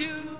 to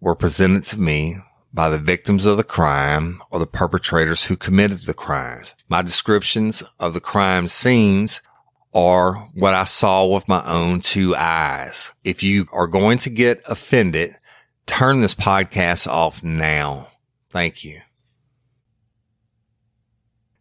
were presented to me by the victims of the crime or the perpetrators who committed the crimes. My descriptions of the crime scenes are what I saw with my own two eyes. If you are going to get offended, turn this podcast off now. Thank you.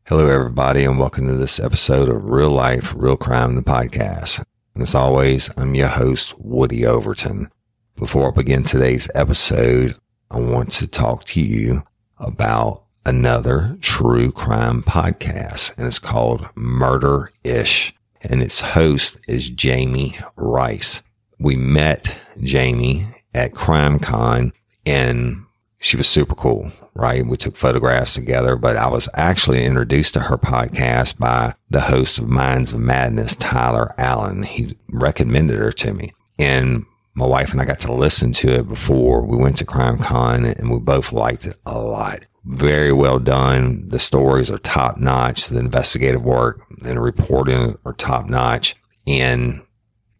Hello, everybody, and welcome to this episode of Real Life, Real Crime, the podcast. And as always, I'm your host, Woody Overton. Before I begin today's episode, I want to talk to you about another true crime podcast, and it's called Murder Ish. And its host is Jami Rice. We met Jami at CrimeCon and she was super cool, right? We took photographs together, but I was actually introduced to her podcast by the host of Minds of Madness, Tyler Allen. He recommended her to me and my wife and I got to listen to it before we went to CrimeCon and we both liked it a lot. Very well done. The stories are top notch. The investigative work and the reporting are top notch and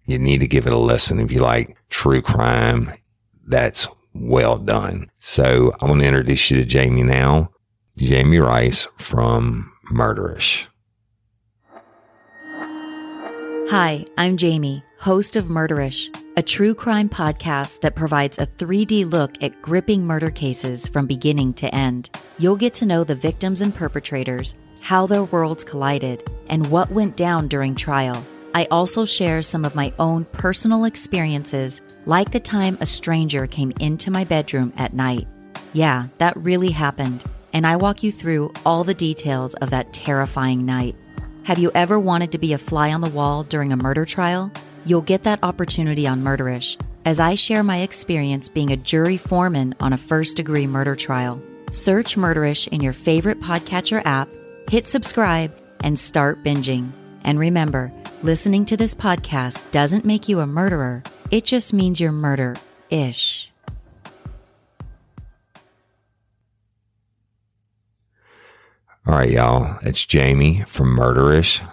you need to give it a listen. If you like true crime, that's well done. So I want to introduce you to Jami now. Jami Rice from Murderish. Hi, I'm Jami, host of Murderish, a true crime podcast that provides a 3D look at gripping murder cases from beginning to end. You'll get to know the victims and perpetrators, how their worlds collided, and what went down during trial. I also share some of my own personal experiences, like the time a stranger came into my bedroom at night. Yeah, that really happened, and I walk you through all the details of that terrifying night. Have you ever wanted to be a fly on the wall during a murder trial? You'll get that opportunity on Murderish as I share my experience being a jury foreman on a first degree murder trial. Search Murderish in your favorite podcatcher app, hit subscribe, and start binging. And remember, listening to this podcast doesn't make you a murderer, it just means you're murder ish. All right, y'all. It's Jami from Murderish.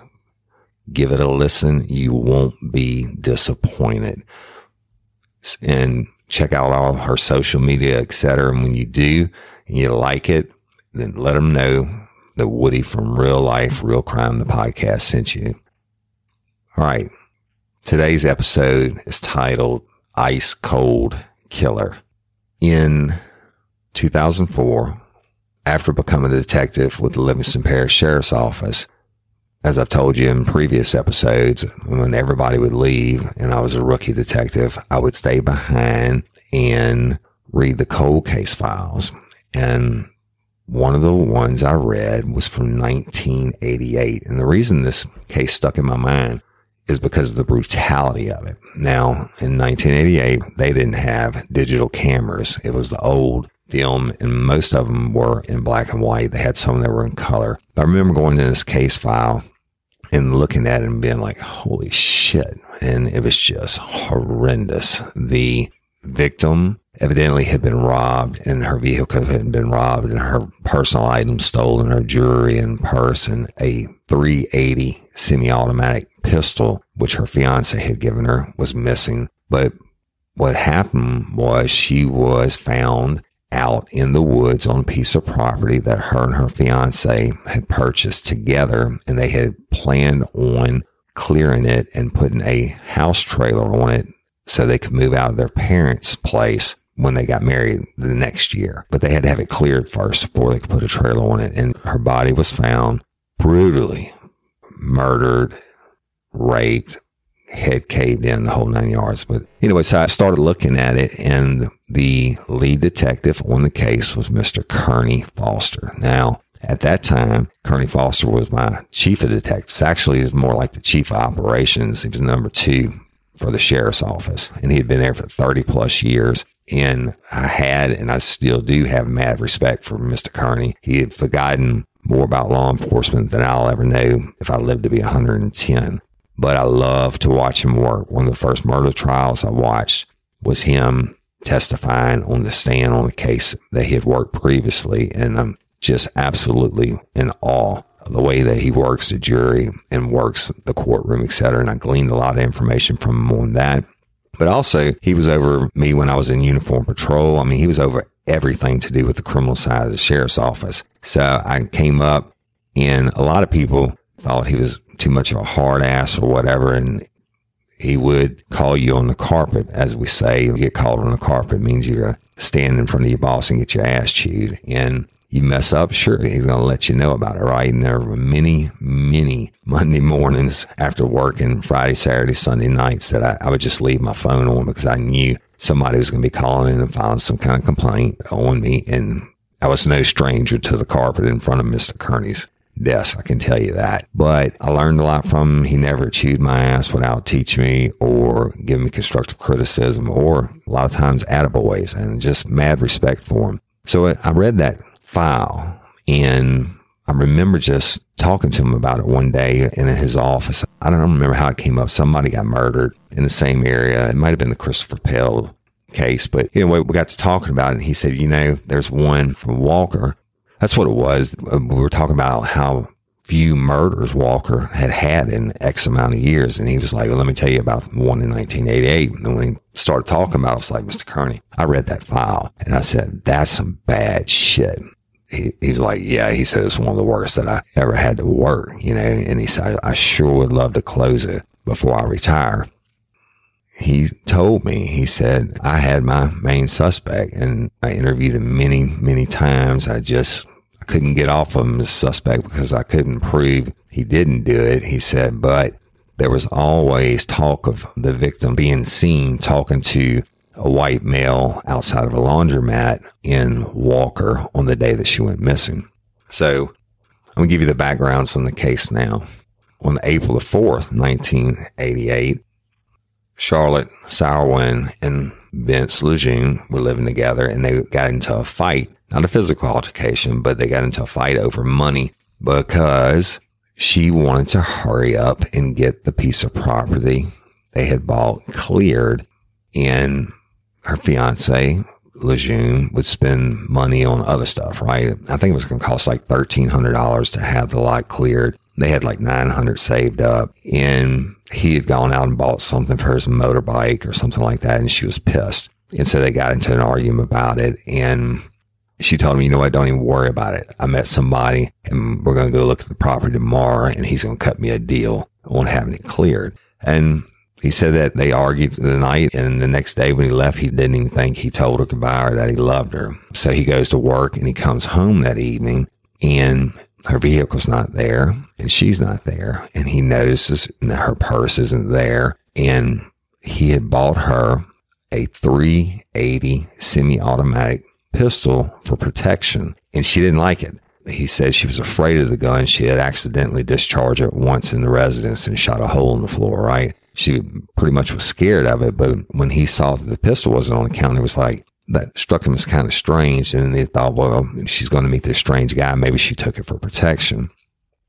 Give it a listen. You won't be disappointed. And check out all her social media, etc. And when you do and you like it, then let them know that Woody from Real Life, Real Crime, the podcast sent you. All right. Today's episode is titled Ice Cold Killer. In 2004, after becoming a detective with the Livingston Parish Sheriff's Office, as I've told you in previous episodes, when everybody would leave and I was a rookie detective, I would stay behind and read the cold case files. And one of the ones I read was from 1988. And the reason this case stuck in my mind is because of the brutality of it. Now, in 1988, they didn't have digital cameras. It was the old film and most of them were in black and white. They had some that were in color. I remember going to this case file and looking at it and being like, holy shit. And it was just horrendous. The victim evidently had been robbed and her vehicle had been robbed and her personal items stolen, her jewelry and purse and a 380 semi-automatic pistol, which her fiance had given her was missing. But what happened was she was found out in the woods on a piece of property that her and her fiance had purchased together and they had planned on clearing it and putting a house trailer on it so they could move out of their parents' place when they got married the next year. But they had to have it cleared first before they could put a trailer on it. And her body was found brutally murdered, raped, head caved in, the whole nine yards. But anyway, so I started looking at it, and the lead detective on the case was Mr. Kearney Foster. Now, at that time, Kearney Foster was my chief of detectives. Actually, was more like the chief of operations. He was number two for the sheriff's office, and he had been there for 30 plus years. And I had, and I still do have mad respect for Mr. Kearney. He had forgotten more about law enforcement than I'll ever know if I live to be 110. But I love to watch him work. One of the first murder trials I watched was him testifying on the stand on the case that he had worked previously. And I'm just absolutely in awe of the way that he works the jury and works the courtroom, et cetera. And I gleaned a lot of information from him on that. But also, he was over me when I was in uniform patrol. I mean, he was over everything to do with the criminal side of the sheriff's office. So I came up, and a lot of people thought he was too much of a hard ass or whatever. And he would call you on the carpet, as we say. You get called on the carpet means you're going to stand in front of your boss and get your ass chewed. And you mess up, sure, he's going to let you know about it, right? And there were many, many Monday mornings after work and Friday, Saturday, Sunday nights that I, I would just leave my phone on because I knew somebody was going to be calling in and filing some kind of complaint on me. And I was no stranger to the carpet in front of Mr. Kearney's desk. I can tell you that. But I learned a lot from him. He never chewed my ass without teaching me or giving me constructive criticism or a lot of times attaboys and just mad respect for him. So I read that file and I remember just talking to him about it one day in his office. I don't remember how it came up. Somebody got murdered in the same area. It might have been the Christopher Pell case, but anyway, we got to talking about it and he said, you know, there's one from Walker. That's what it was. Uh, we were talking about how few murders Walker had had in X amount of years. And he was like, well, let me tell you about one in 1988. And when he started talking about it, I was like, Mr. Kearney, I read that file and I said, that's some bad shit he, he's like, yeah, he said it's one of the worst that I ever had to work, you know, and he said, I sure would love to close it before I retire. He told me, he said, I had my main suspect and I interviewed him many, many times. I just couldn't get off of him as suspect because I couldn't prove he didn't do it. He said, but there was always talk of the victim being seen talking to a white male outside of a laundromat in Walker on the day that she went missing. So I'm going to give you the backgrounds on the case now. On April the 4th, 1988, Charlotte Sauerwein and Vince Lejeune were living together and they got into a fight, not a physical altercation, but they got into a fight over money because she wanted to hurry up and get the piece of property they had bought cleared and her fiance, Lejeune, would spend money on other stuff, right? I think it was going to cost like $1,300 to have the lot cleared. They had like 900 saved up and he had gone out and bought something for his motorbike or something like that. And she was pissed. And so they got into an argument about it. And she told me, you know what? Don't even worry about it. I met somebody and we're going to go look at the property tomorrow and he's going to cut me a deal on having it cleared. And he said that they argued the night and the next day when he left, he didn't even think he told her goodbye or that he loved her. So he goes to work and he comes home that evening and her vehicle's not there and she's not there. And he notices that her purse isn't there. And he had bought her a 380 semi-automatic pistol for protection and she didn't like it. He said she was afraid of the gun. She had accidentally discharged it once in the residence and shot a hole in the floor, right? she pretty much was scared of it. But when he saw that the pistol wasn't on the counter, it was like, that struck him as kind of strange. And they thought, well, she's going to meet this strange guy. Maybe she took it for protection.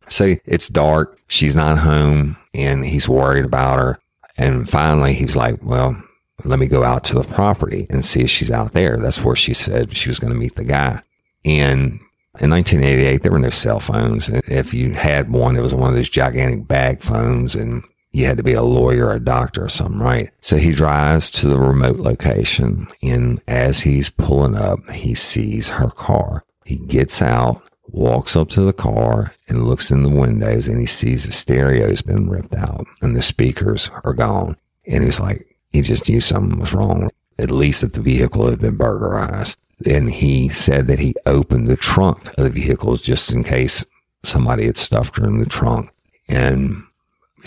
So it's dark. She's not home and he's worried about her. And finally, he's like, well, let me go out to the property and see if she's out there. That's where she said she was going to meet the guy. And in 1988, there were no cell phones. If you had one, it was one of those gigantic bag phones and you had to be a lawyer or a doctor or something, right? So he drives to the remote location and as he's pulling up, he sees her car. He gets out, walks up to the car and looks in the windows and he sees the stereo's been ripped out and the speakers are gone. And he's like, he just knew something was wrong, at least that the vehicle had been burglarized. And he said that he opened the trunk of the vehicle just in case somebody had stuffed her in the trunk. And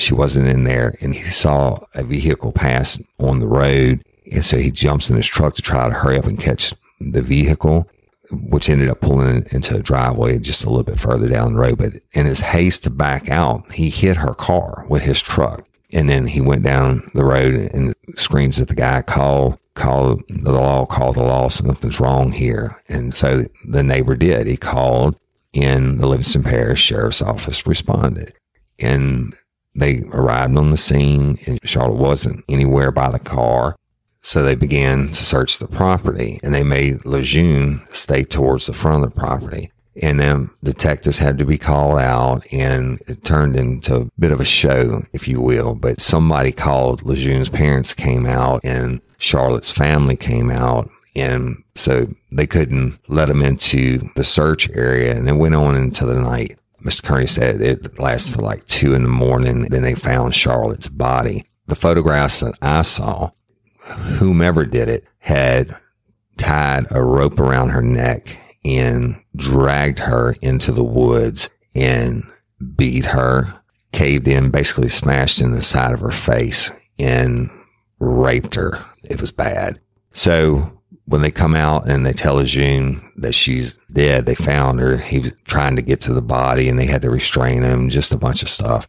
she wasn't in there. And he saw a vehicle pass on the road. And so he jumps in his truck to try to hurry up and catch the vehicle, which ended up pulling into a driveway just a little bit further down the road. But in his haste to back out, he hit her car with his truck. And then he went down the road and screams at the guy, call, call the law, call the law. Something's wrong here. And so the neighbor did. He called and the Livingston Parish Sheriff's Office responded. And they arrived on the scene and Charlotte wasn't anywhere by the car. So they began to search the property and they made Lejeune stay towards the front of the property and then detectives had to be called out and it turned into a bit of a show, if you will. But somebody called Lejeune's parents came out and Charlotte's family came out. And so they couldn't let them into the search area and it went on into the night. Mr. Kearney said it lasted like two in the morning. Then they found Charlotte's body. The photographs that I saw, whomever did it had tied a rope around her neck and dragged her into the woods and beat her, caved in, basically smashed in the side of her face and raped her. It was bad. So when they come out and they tell Lejeune that she's dead, they found her. He was trying to get to the body and they had to restrain him, just a bunch of stuff.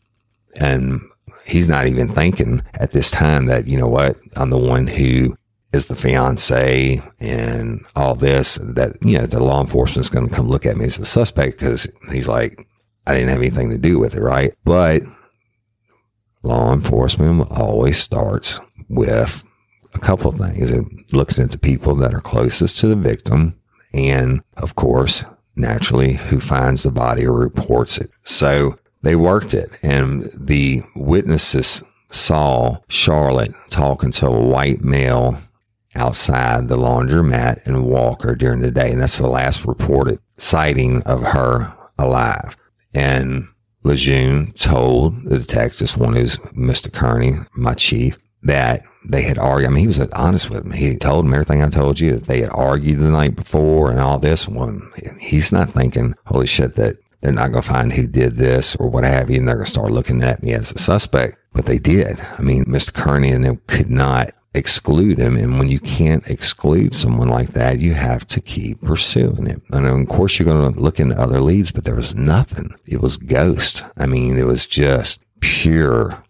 And he's not even thinking at this time that, you know what, I'm the one who is the fiance and all this that, you know, the law enforcement's going to come look at me as a suspect because he's like, I didn't have anything to do with it. Right. But law enforcement always starts with a couple of things. It looks at the people that are closest to the victim and of course, naturally who finds the body or reports it. So they worked it and the witnesses saw Charlotte talking to a white male outside the laundromat in Walker during the day. And that's the last reported sighting of her alive. And Lejeune told the detectives, one who's Mr. Kearney, my chief, that they had argued. I mean, he was honest with me. He told him everything I told you that they had argued the night before and all this one. He's not thinking, holy shit, that they're not going to find who did this or what have you. And they're going to start looking at me as a suspect. But they did. I mean, Mr. Kearney and them could not exclude him. And when you can't exclude someone like that, you have to keep pursuing it. And of course, you're going to look into other leads, but there was nothing. It was ghost. I mean, it was just pure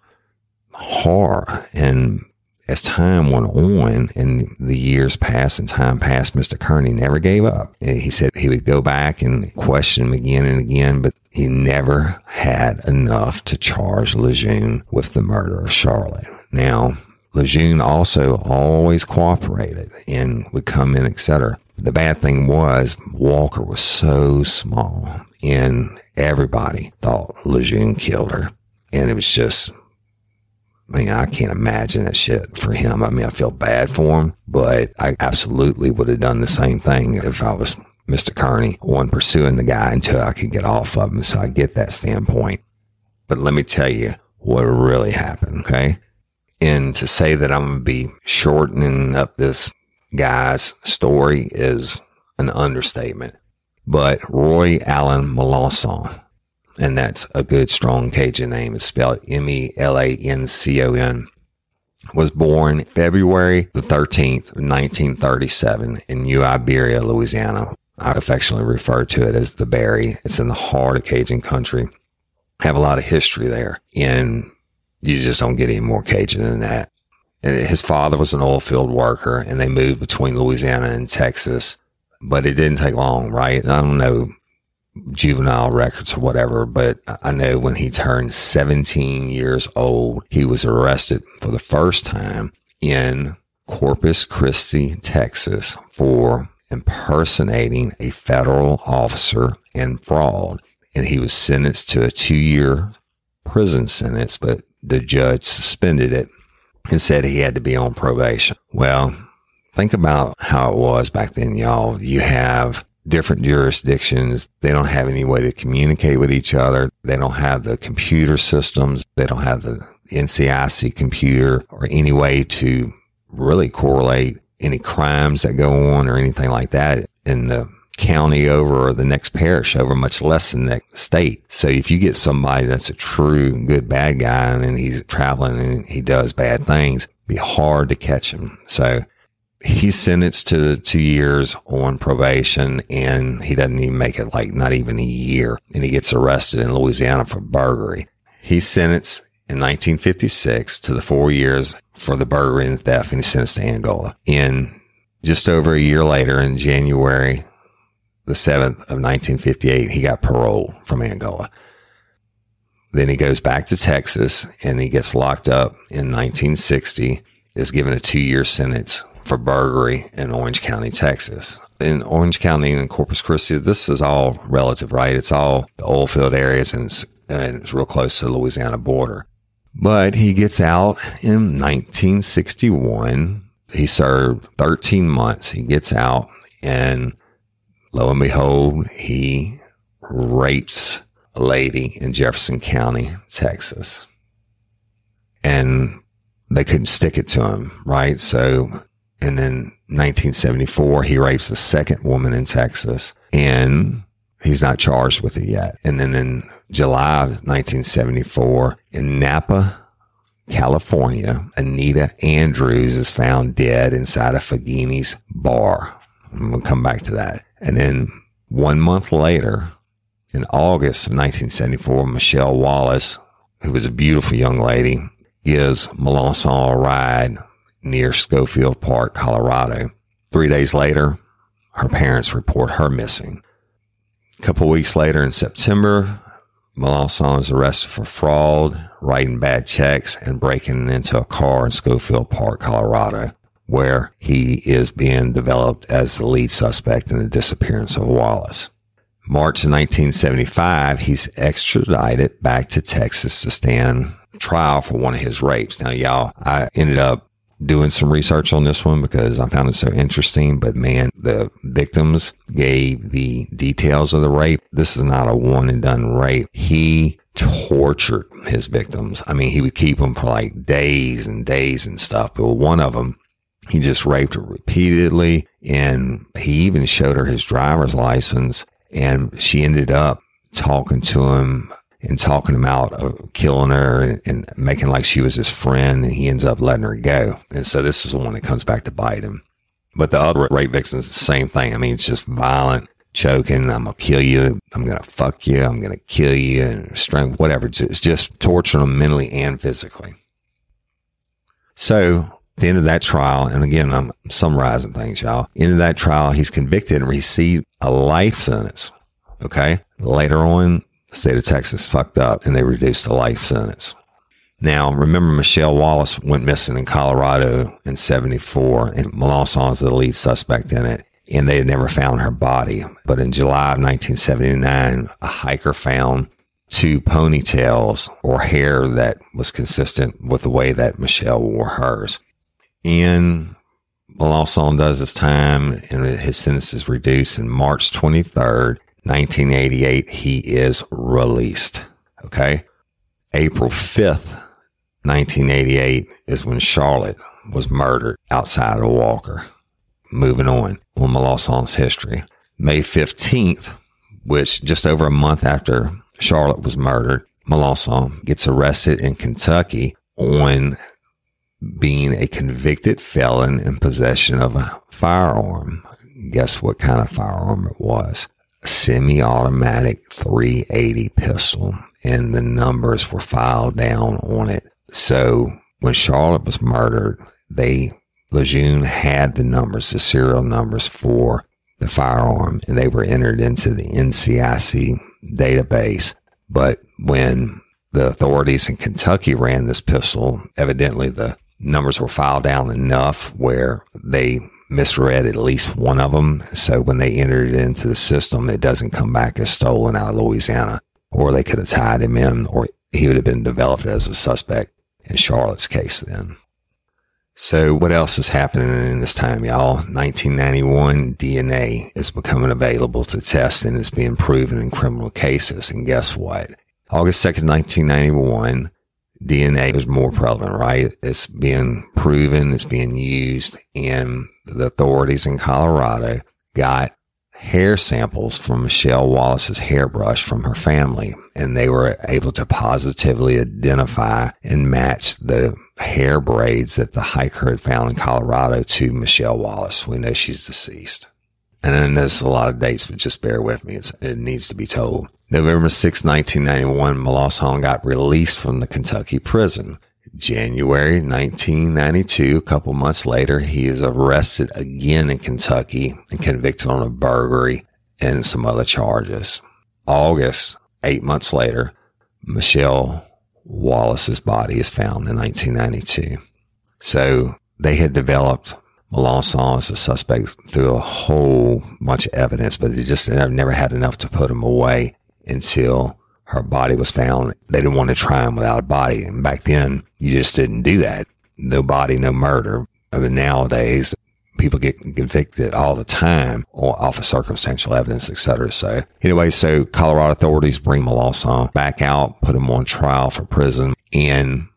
horror. And as time went on and the years passed and time passed, Mr. Kearney never gave up. He said he would go back and question him again and again, but he never had enough to charge Lejeune with the murder of Charlotte. Now, Lejeune also always cooperated and would come in, etc. The bad thing was Walker was so small and everybody thought Lejeune killed her. And it was just, I mean, I can't imagine that shit for him. I mean, I feel bad for him, but I absolutely would have done the same thing if I was Mr. Kearney, one pursuing the guy until I could get off of him. So I get that standpoint. But let me tell you what really happened. Okay. And to say that I'm going to be shortening up this guy's story is an understatement. But Roy Allen Melancon, and that's a good strong Cajun name. It's spelled M-E-L-A-N-C-O-N, was born February the 13th, 1937 in New Iberia, Louisiana. I affectionately refer to it as the Berry. It's in the heart of Cajun country. Have a lot of history there. And you just don't get any more Cajun than that. And his father was an oil field worker and they moved between Louisiana and Texas, but it didn't take long, right? I don't know juvenile records or whatever, but I know when he turned 17 years old, he was arrested for the first time in Corpus Christi, Texas for impersonating a federal officer and fraud. And he was sentenced to a two year prison sentence, but the judge suspended it and said he had to be on probation. Well, think about how it was back then, y'all. You have different jurisdictions. They don't have any way to communicate with each other. They don't have the computer systems. They don't have the NCIC computer or any way to really correlate any crimes that go on or anything like that in the county over or the next parish over, much less than the state. So if you get somebody that's a true good bad guy and he's traveling and he does bad things, be hard to catch him. So he's sentenced to two years on probation and he doesn't even make it like not even a year and he gets arrested in Louisiana for burglary. He's sentenced in 1956 to the four years for the burglary and theft and he's sentenced to Angola. In just over a year later in January the 7th of 1958, he got parole from Angola. Then he goes back to Texas and he gets locked up in 1960, is given a two year sentence for burglary in Orange County, Texas. In Orange County and Corpus Christi, this is all relative, right? It's all the oil field areas and it's, and it's real close to the Louisiana border. But he gets out in 1961. He served 13 months. He gets out and lo and behold, he rapes a lady in Jefferson County, Texas. And they couldn't stick it to him, right? So, and then 1974, he rapes a second woman in Texas and he's not charged with it yet. And then in July of 1974 in Napa, California, Anita Andrews is found dead inside a Fagiani's bar. I'm going to come back to that. And then one month later, in August of 1974, Michelle Wallace, who was a beautiful young lady, gives Melanson a ride near Schofield Park, Colorado. Three days later, her parents report her missing. A couple weeks later in September, Melanson is arrested for fraud, writing bad checks, and breaking into a car in Schofield Park, Colorado where he is being developed as the lead suspect in the disappearance of Wallace. March 1975, he's extradited back to Texas to stand trial for one of his rapes. Now, y'all, I ended up doing some research on this one because I found it so interesting. But man, the victims gave the details of the rape. This is not a one and done rape. He tortured his victims. I mean, he would keep them for like days and days and stuff. But one of them he just raped her repeatedly. And he even showed her his driver's license. And she ended up talking to him and talking him out of killing her and, and, making like she was his friend. And he ends up letting her go. And so this is the one that comes back to bite him. But the other rape victims, the same thing. I mean, it's just violent, choking. I'm going to kill you. I'm going to fuck you. I'm going to kill you and strangle, whatever. It's just torturing them mentally and physically. So the end of that trial, and again, I'm summarizing things, y'all. End of that trial, he's convicted and received a life sentence. Okay. Later on, the state of Texas fucked up and they reduced the life sentence. Now, remember Michelle Wallace went missing in Colorado in 74 and Melanson is the lead suspect in it. And they had never found her body. But in July of 1979, a hiker found two ponytails or hair that was consistent with the way that Michelle wore hers. And Melanson does his time and his sentence is reduced. in March 23rd, 1988, he is released. Okay. April 5th, 1988 is when Charlotte was murdered outside of Walker. Moving on on Melanson's history. May 15th, which just over a month after Charlotte was murdered, Melanson gets arrested in Kentucky on being a convicted felon in possession of a firearm. Guess what kind of firearm it was? Semi-automatic 380 pistol and the numbers were filed down on it. So when Charlotte was murdered, they, Lejeune had the numbers, the serial numbers for the firearm and they were entered into the NCIC database. But when the authorities in Kentucky ran this pistol, evidently the numbers were filed down enough where they misread at least one of them. So when they entered it into the system, it doesn't come back as stolen out of Louisiana, or they could have tied him in, or he would have been developed as a suspect in Charlotte's case then. So what else is happening in this time, y'all? 1991 DNA is becoming available to test and is being proven in criminal cases. And guess what? August 2nd, 1991, DNA is more prevalent, right? It's being proven, it's being used, and the authorities in Colorado got hair samples from Michelle Wallace's hairbrush from her family, and they were able to positively identify and match the hair braids that the hiker had found in Colorado to Michelle Wallace. We know she's deceased. And I then there's a lot of dates, but just bear with me. It's, it needs to be told. November 6, 1991, Melancon got released from the Kentucky prison. January 1992, a couple months later, he is arrested again in Kentucky and convicted on a burglary and some other charges. August, eight months later, Michelle Wallace's body is found in 1992. So they had developed Melancon as a suspect through a whole bunch of evidence, but they just never had enough to put him away until her body was found. They didn't want to try him without a body. And back then, you just didn't do that. No body, no murder. I mean, nowadays, people get convicted all the time off of circumstantial evidence, et cetera. So anyway, so Colorado authorities bring Melancon back out, put him on trial for prison, and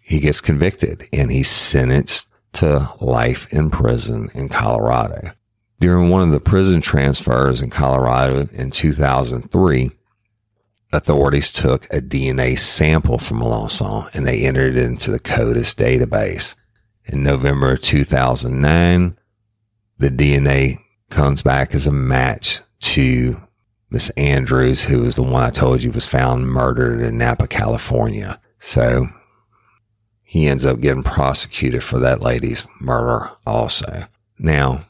he gets convicted and he's sentenced to life in prison in Colorado. During one of the prison transfers in Colorado in 2003, authorities took a DNA sample from Melancon and they entered it into the CODIS database. In November 2009, the DNA comes back as a match to Miss Andrews, who was the one I told you was found murdered in Napa, California. So he ends up getting prosecuted for that lady's murder also. Now,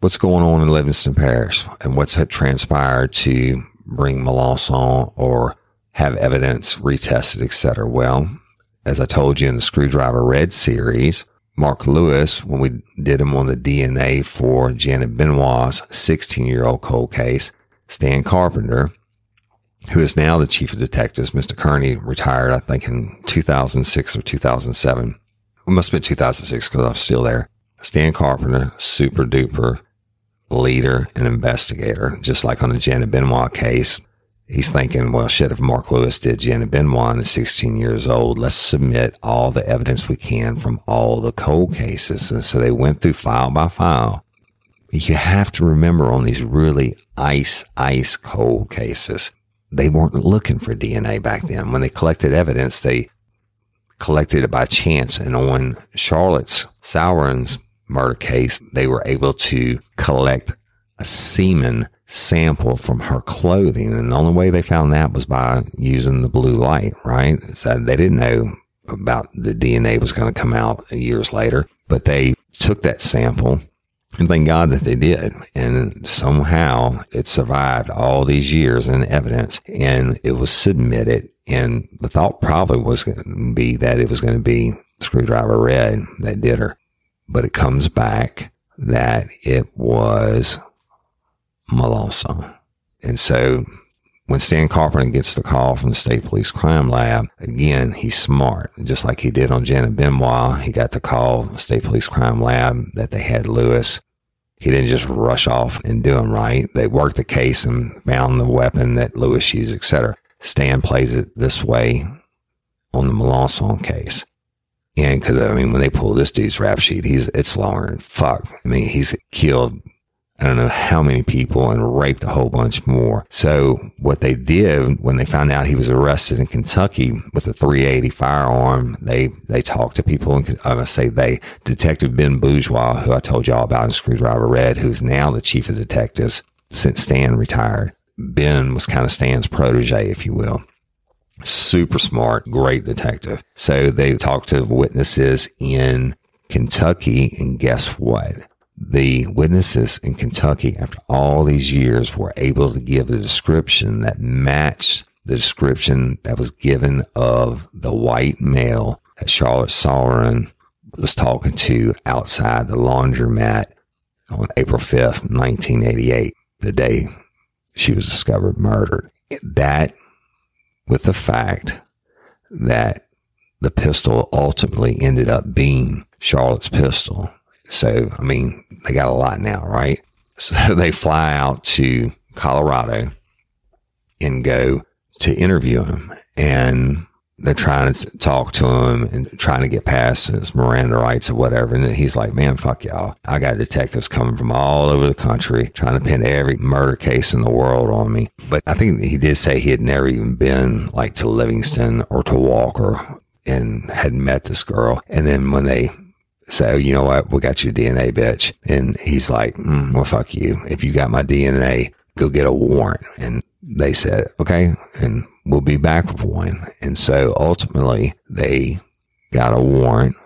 what's going on in Livingston Parish and what's transpired to bring Melancon or have evidence retested, etc. Well, as I told you in the Screwdriver Red series, Mark Lewis, when we did him on the DNA for Janet Benoit's 16 year old cold case, Stan Carpenter, who is now the chief of detectives, Mr. Kearney retired, I think in 2006 or 2007. It must have been 2006 because I'm still there. Stan Carpenter, super duper leader and investigator, just like on the Janet Benoit case. He's mm-hmm. thinking, well, shit, if Mark Lewis did Janet Benoit and is 16 years old, let's submit all the evidence we can from all the cold cases. And so they went through file by file. You have to remember on these really ice, ice cold cases, they weren't looking for DNA back then. When they collected evidence, they collected it by chance. And on Charlotte's Sauerwein's murder case, they were able to collect a semen sample from her clothing. And the only way they found that was by using the blue light, right? So they didn't know about the DNA was going to come out years later, but they took that sample and thank God that they did. And somehow it survived all these years in evidence and it was submitted. And the thought probably was going to be that it was going to be Screwdriver Red that did her but it comes back that it was Melancon. And so when Stan Carpenter gets the call from the State Police Crime Lab, again, he's smart. Just like he did on Janet Benoit, he got the call, State Police Crime Lab, that they had Lewis. He didn't just rush off and do him right. They worked the case and found the weapon that Lewis used, etc. Stan plays it this way on the Melancon case. And because I mean, when they pull this dude's rap sheet, he's it's longer than fuck. I mean, he's killed I don't know how many people and raped a whole bunch more. So what they did when they found out he was arrested in Kentucky with a 380 firearm, they, they talked to people and uh, I must say they, Detective Ben Bourgeois, who I told y'all about in Screwdriver Red, who's now the chief of detectives since Stan retired. Ben was kind of Stan's protege, if you will super smart, great detective. So they talked to witnesses in Kentucky and guess what? The witnesses in Kentucky after all these years were able to give a description that matched the description that was given of the white male that Charlotte Sauerwein was talking to outside the laundromat on April 5th, 1988, the day she was discovered murdered. That with the fact that the pistol ultimately ended up being Charlotte's pistol. So, I mean, they got a lot now, right? So they fly out to Colorado and go to interview him. And they're trying to talk to him and trying to get past his Miranda rights or whatever. And he's like, man, fuck y'all. I got detectives coming from all over the country trying to pin every murder case in the world on me. But I think he did say he had never even been like to Livingston or to Walker and had met this girl. And then when they say, you know what, we got your DNA, bitch. And he's like, mm, well, fuck you. If you got my DNA, go get a warrant. And they said, okay. And we'll be back with one. And so ultimately they got a warrant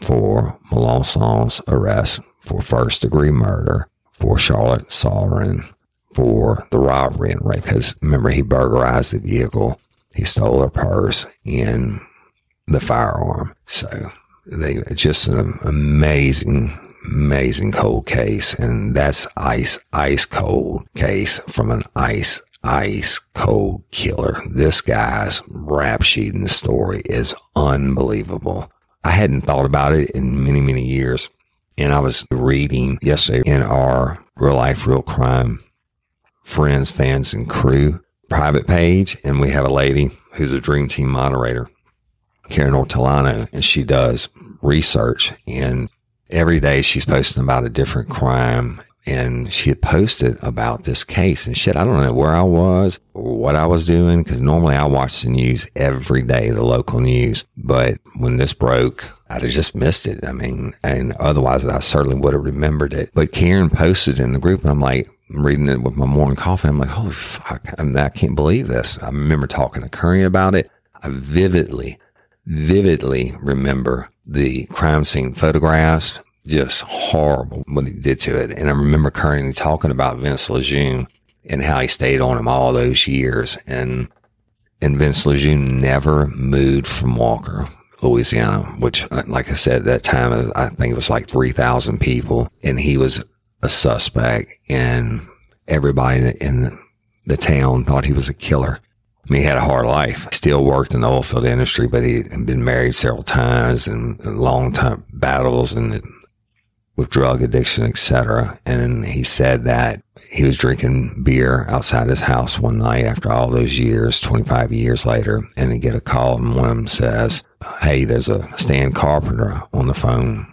for Melancon's arrest for first degree murder for Charlotte Sauerwein for the robbery and rape. Cause remember he burglarized the vehicle. He stole her purse and the firearm. So they just an amazing, amazing cold case. And that's ice, ice cold case from an ice, ice cold killer. This guy's rap sheet and the story is unbelievable. I hadn't thought about it in many, many years. And I was reading yesterday in our real life, real crime friends, fans and crew private page. And we have a lady who's a dream team moderator Karen Ortolano, and she does research. And every day she's posting about a different crime. And she had posted about this case and shit. I don't know where I was or what I was doing because normally I watch the news every day, the local news. But when this broke, I'd have just missed it. I mean, and otherwise I certainly would have remembered it. But Karen posted in the group and I'm like, I'm reading it with my morning coffee. I'm like, holy fuck. I, mean, I can't believe this. I remember talking to Kearney about it. I vividly vividly remember the crime scene photographs. Just horrible what he did to it. And I remember currently talking about Vince Lejeune and how he stayed on him all those years. And, and Vince Lejeune never moved from Walker, Louisiana, which, uh, like I said, that time, uh, I think it was like 3,000 people and he was a suspect and everybody in the town thought he was a killer. I mean, he had a hard life. Still worked in the oil field industry, but he had been married several times and long time battles and with drug addiction, etc. And he said that he was drinking beer outside his house one night after all those years, 25 years later, and he get a call and one of them says, Hey, there's a Stan Carpenter on the phone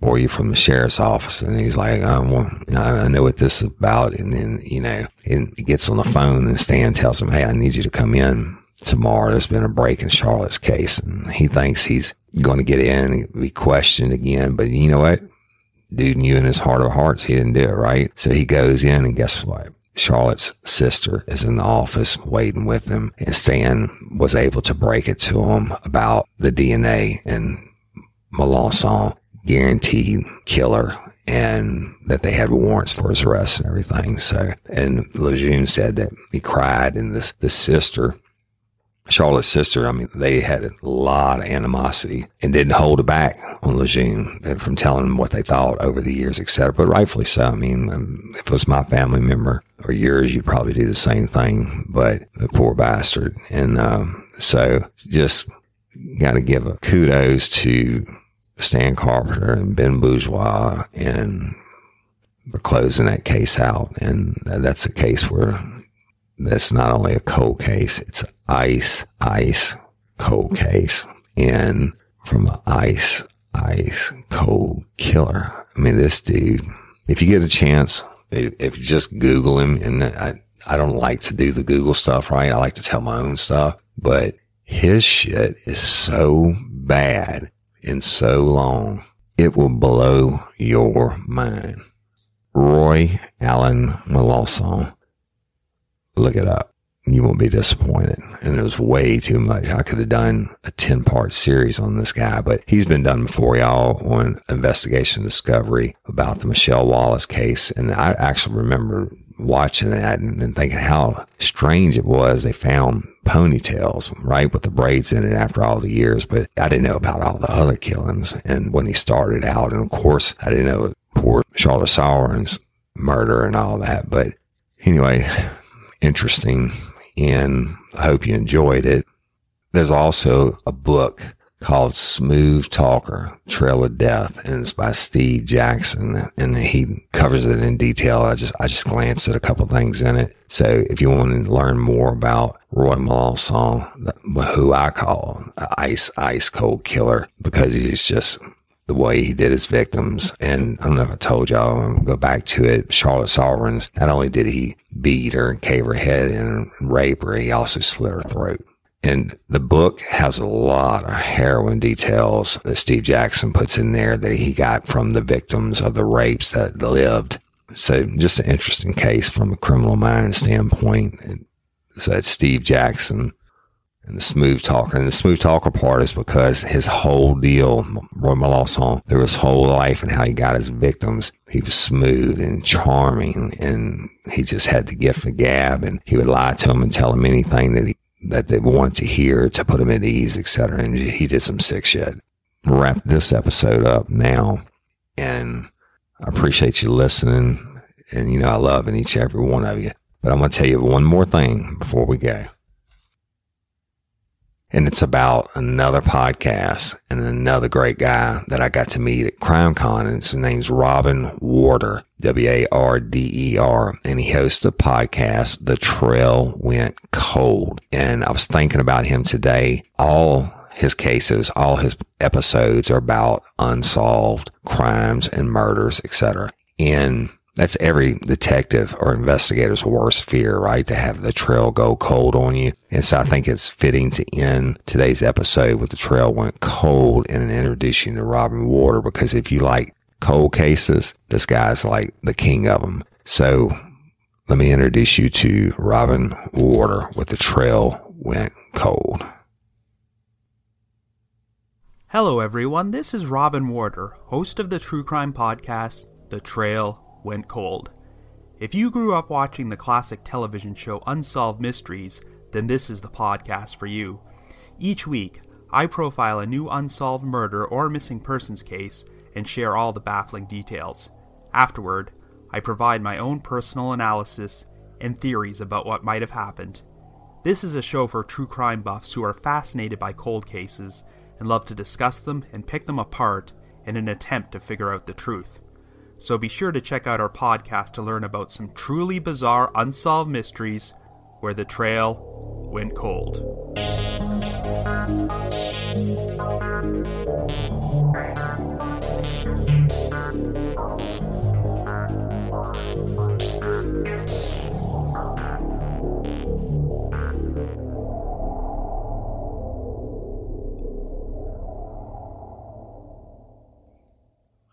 or you from the sheriff's office? And he's like, um, well, I know what this is about. And then, you know, and he gets on the phone and Stan tells him, Hey, I need you to come in tomorrow. There's been a break in Charlotte's case. And he thinks he's going to get in and be questioned again. But you know what? Dude knew in his heart of hearts he didn't do it right. So he goes in and guess what? Charlotte's sister is in the office waiting with him and Stan was able to break it to him about the DNA and Melancon guaranteed killer and that they had warrants for his arrest and everything. So, and Lejeune said that he cried and this, the sister, Charlotte's sister, I mean, they had a lot of animosity and didn't hold it back on Lejeune from telling them what they thought over the years, etc. But rightfully so. I mean, um, if it was my family member or yours, you'd probably do the same thing, but the poor bastard. And, um, so just got to give a kudos to Stan Carpenter and Ben Bourgeois and we're closing that case out. And that's a case where that's not only a cold case, it's ice, ice, cold case. And from an ice, ice, cold killer. I mean, this dude, if you get a chance, if you just Google him and I, I don't like to do the Google stuff, right? I like to tell my own stuff, but his shit is so bad and so long, it will blow your mind. Roy Allen Melancon. Look it up. You won't be disappointed. And it was way too much. I could have done a 10 part series on this guy, but he's been done before y'all on investigation discovery about the Michelle Wallace case. And I actually remember watching that and, and thinking how strange it was. They found ponytails, right, with the braids in it after all the years, but I didn't know about all the other killings. And when he started out, and of course, I didn't know poor Charlotte Sauerwein's murder and all that. But anyway, interesting. And I hope you enjoyed it. There's also a book called Smooth Talker, Trail of Death, and it's by Steve Jackson, and he covers it in detail. I just, I just glanced at a couple things in it. So if you want to learn more about Roy Melanson, who I call ice, ice cold killer, because he's just the way he did his victims. And I don't know if I told y'all, I'm go back to it. Charlotte Sauerwein's, not only did he beat her and cave her head and rape her, he also slit her throat. And the book has a lot of harrowing details that Steve Jackson puts in there that he got from the victims of the rapes that lived. So just an interesting case from a criminal mind standpoint. So that's Steve Jackson and the smooth talker. And the smooth talker part is because his whole deal, Roy Melanson, through his whole life and how he got his victims, he was smooth and charming and he just had the gift of gab and he would lie to them and tell them anything that he that they wanted to hear to put them at ease, etc. And he did some sick shit. Wrap this episode up now, and I appreciate you listening. And you know I love each and every one of you. But I'm going to tell you one more thing before we go and it's about another podcast and another great guy that I got to meet at CrimeCon. And his name's Robin Warder, W-A-R-D-E-R. And he hosts a podcast, The Trail Went Cold. And I was thinking about him today. All his cases, all his episodes are about unsolved crimes and murders, etc. And that's every detective or investigator's worst fear, right? To have the trail go cold on you. And so I think it's fitting to end today's episode with the trail went cold and introduce you to Robin Warder because if you like cold cases, this guy's like the king of them. So let me introduce you to Robin Warder with the trail went cold. Hello, everyone. This is Robin Warder, host of the true crime podcast, The Trail went cold. If you grew up watching the classic television show Unsolved Mysteries, then this is the podcast for you. Each week, I profile a new unsolved murder or missing persons case and share all the baffling details. Afterward, I provide my own personal analysis and theories about what might have happened. This is a show for true crime buffs who are fascinated by cold cases and love to discuss them and pick them apart in an attempt to figure out the truth. So be sure to check out our podcast to learn about some truly bizarre unsolved mysteries where the trail went cold.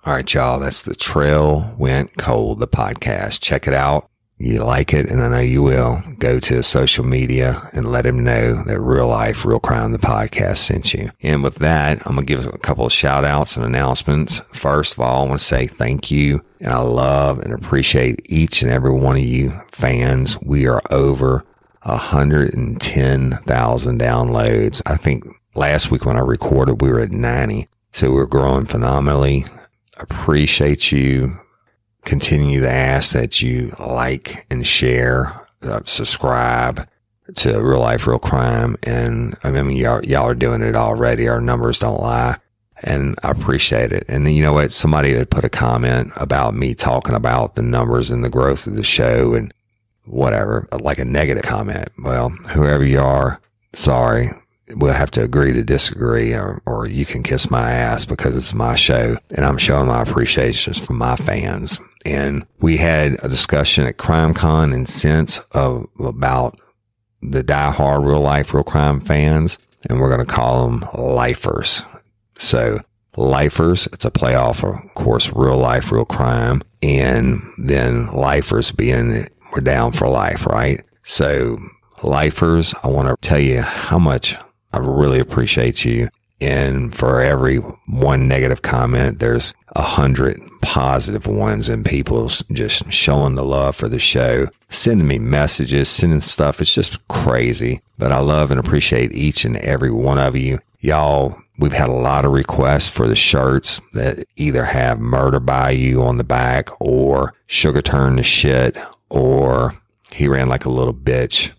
All right, y'all. That's the Trail Went Cold, the podcast. Check it out. You like it, and I know you will. Go to social media and let him know that Real Life, Real Crime, the podcast sent you. And with that, I'm going to give a couple of shout outs and announcements. First of all, I want to say thank you. And I love and appreciate each and every one of you fans. We are over 110,000 downloads. I think last week when I recorded, we were at 90. So we're growing phenomenally appreciate you. Continue to ask that you like and share, uh, subscribe to Real Life, Real Crime. And I mean, y'all, y'all are doing it already. Our numbers don't lie. And I appreciate it. And you know what? Somebody had put a comment about me talking about the numbers and the growth of the show and whatever, like a negative comment. Well, whoever you are, sorry we'll have to agree to disagree or, or you can kiss my ass because it's my show and I'm showing my appreciations for my fans. And we had a discussion at CrimeCon and since of about the die-hard real life, real crime fans, and we're going to call them lifers. So lifers, it's a playoff, of course, real life, real crime. And then lifers being we're down for life, right? So lifers, I want to tell you how much I really appreciate you. And for every one negative comment, there's a hundred positive ones and people just showing the love for the show, sending me messages, sending stuff. It's just crazy, but I love and appreciate each and every one of you. Y'all, we've had a lot of requests for the shirts that either have murder by you on the back or sugar turn to shit or he ran like a little bitch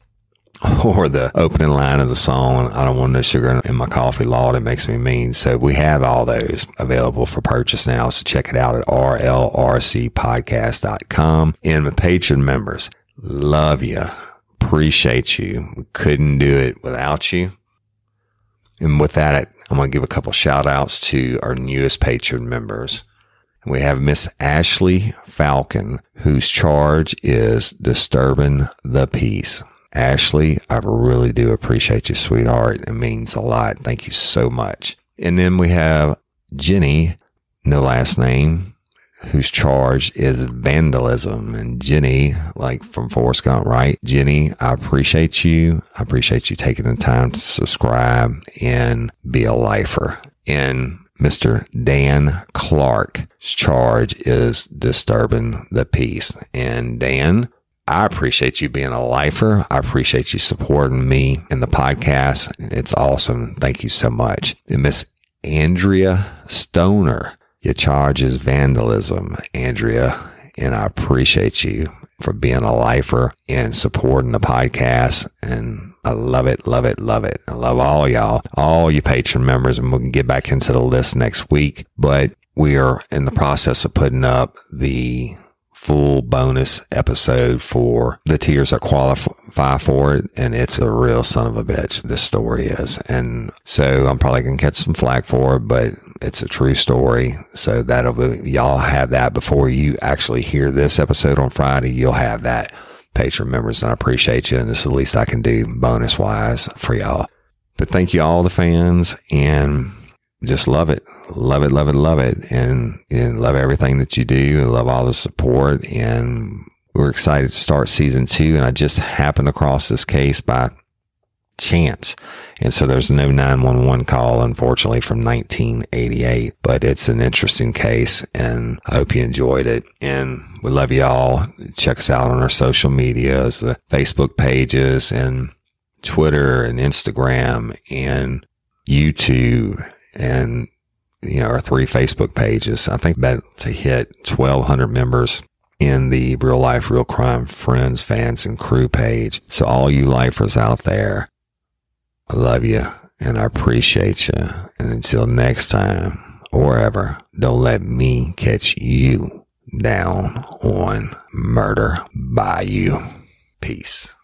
or the opening line of the song, I don't want no sugar in my coffee, Lord, it makes me mean. So we have all those available for purchase now. So check it out at rlrcpodcast.com. And my Patreon members, love you. Appreciate you. We couldn't do it without you. And with that, I'm going to give a couple shout outs to our newest Patreon members. We have Miss Ashley Falcon, whose charge is disturbing the peace. Ashley, I really do appreciate you, sweetheart. It means a lot. Thank you so much. And then we have Jenny, no last name, whose charge is vandalism. And Jenny, like from Forrest Gump, right? Jenny, I appreciate you. I appreciate you taking the time to subscribe and be a lifer. And Mr. Dan Clark's charge is disturbing the peace. And Dan, I appreciate you being a lifer. I appreciate you supporting me in the podcast. It's awesome. Thank you so much. And Miss Andrea Stoner, your charge is vandalism, Andrea. And I appreciate you for being a lifer and supporting the podcast. And I love it, love it, love it. I love all y'all, all you Patreon members. And we can get back into the list next week. But we are in the process of putting up the full bonus episode for the tiers that qualify for it. And it's a real son of a bitch. This story is. And so I'm probably going to catch some flack for it, but it's a true story. So that'll be, y'all have that before you actually hear this episode on Friday. You'll have that Patreon members and I appreciate you. And this is the least I can do bonus wise for y'all. But thank you all the fans and just love it love it, love it, love it, and, and love everything that you do. And love all the support, and we're excited to start season two. And I just happened across this case by chance. And so there's no 911 call, unfortunately, from 1988, but it's an interesting case and I hope you enjoyed it. And we love you all. Check us out on our social medias, the Facebook pages and Twitter and Instagram and YouTube and you know, our three Facebook pages. I think about to hit 1200 members in the real life, real crime friends, fans and crew page. So all you lifers out there, I love you and I appreciate you. And until next time or ever, don't let me catch you down on murder by you. Peace.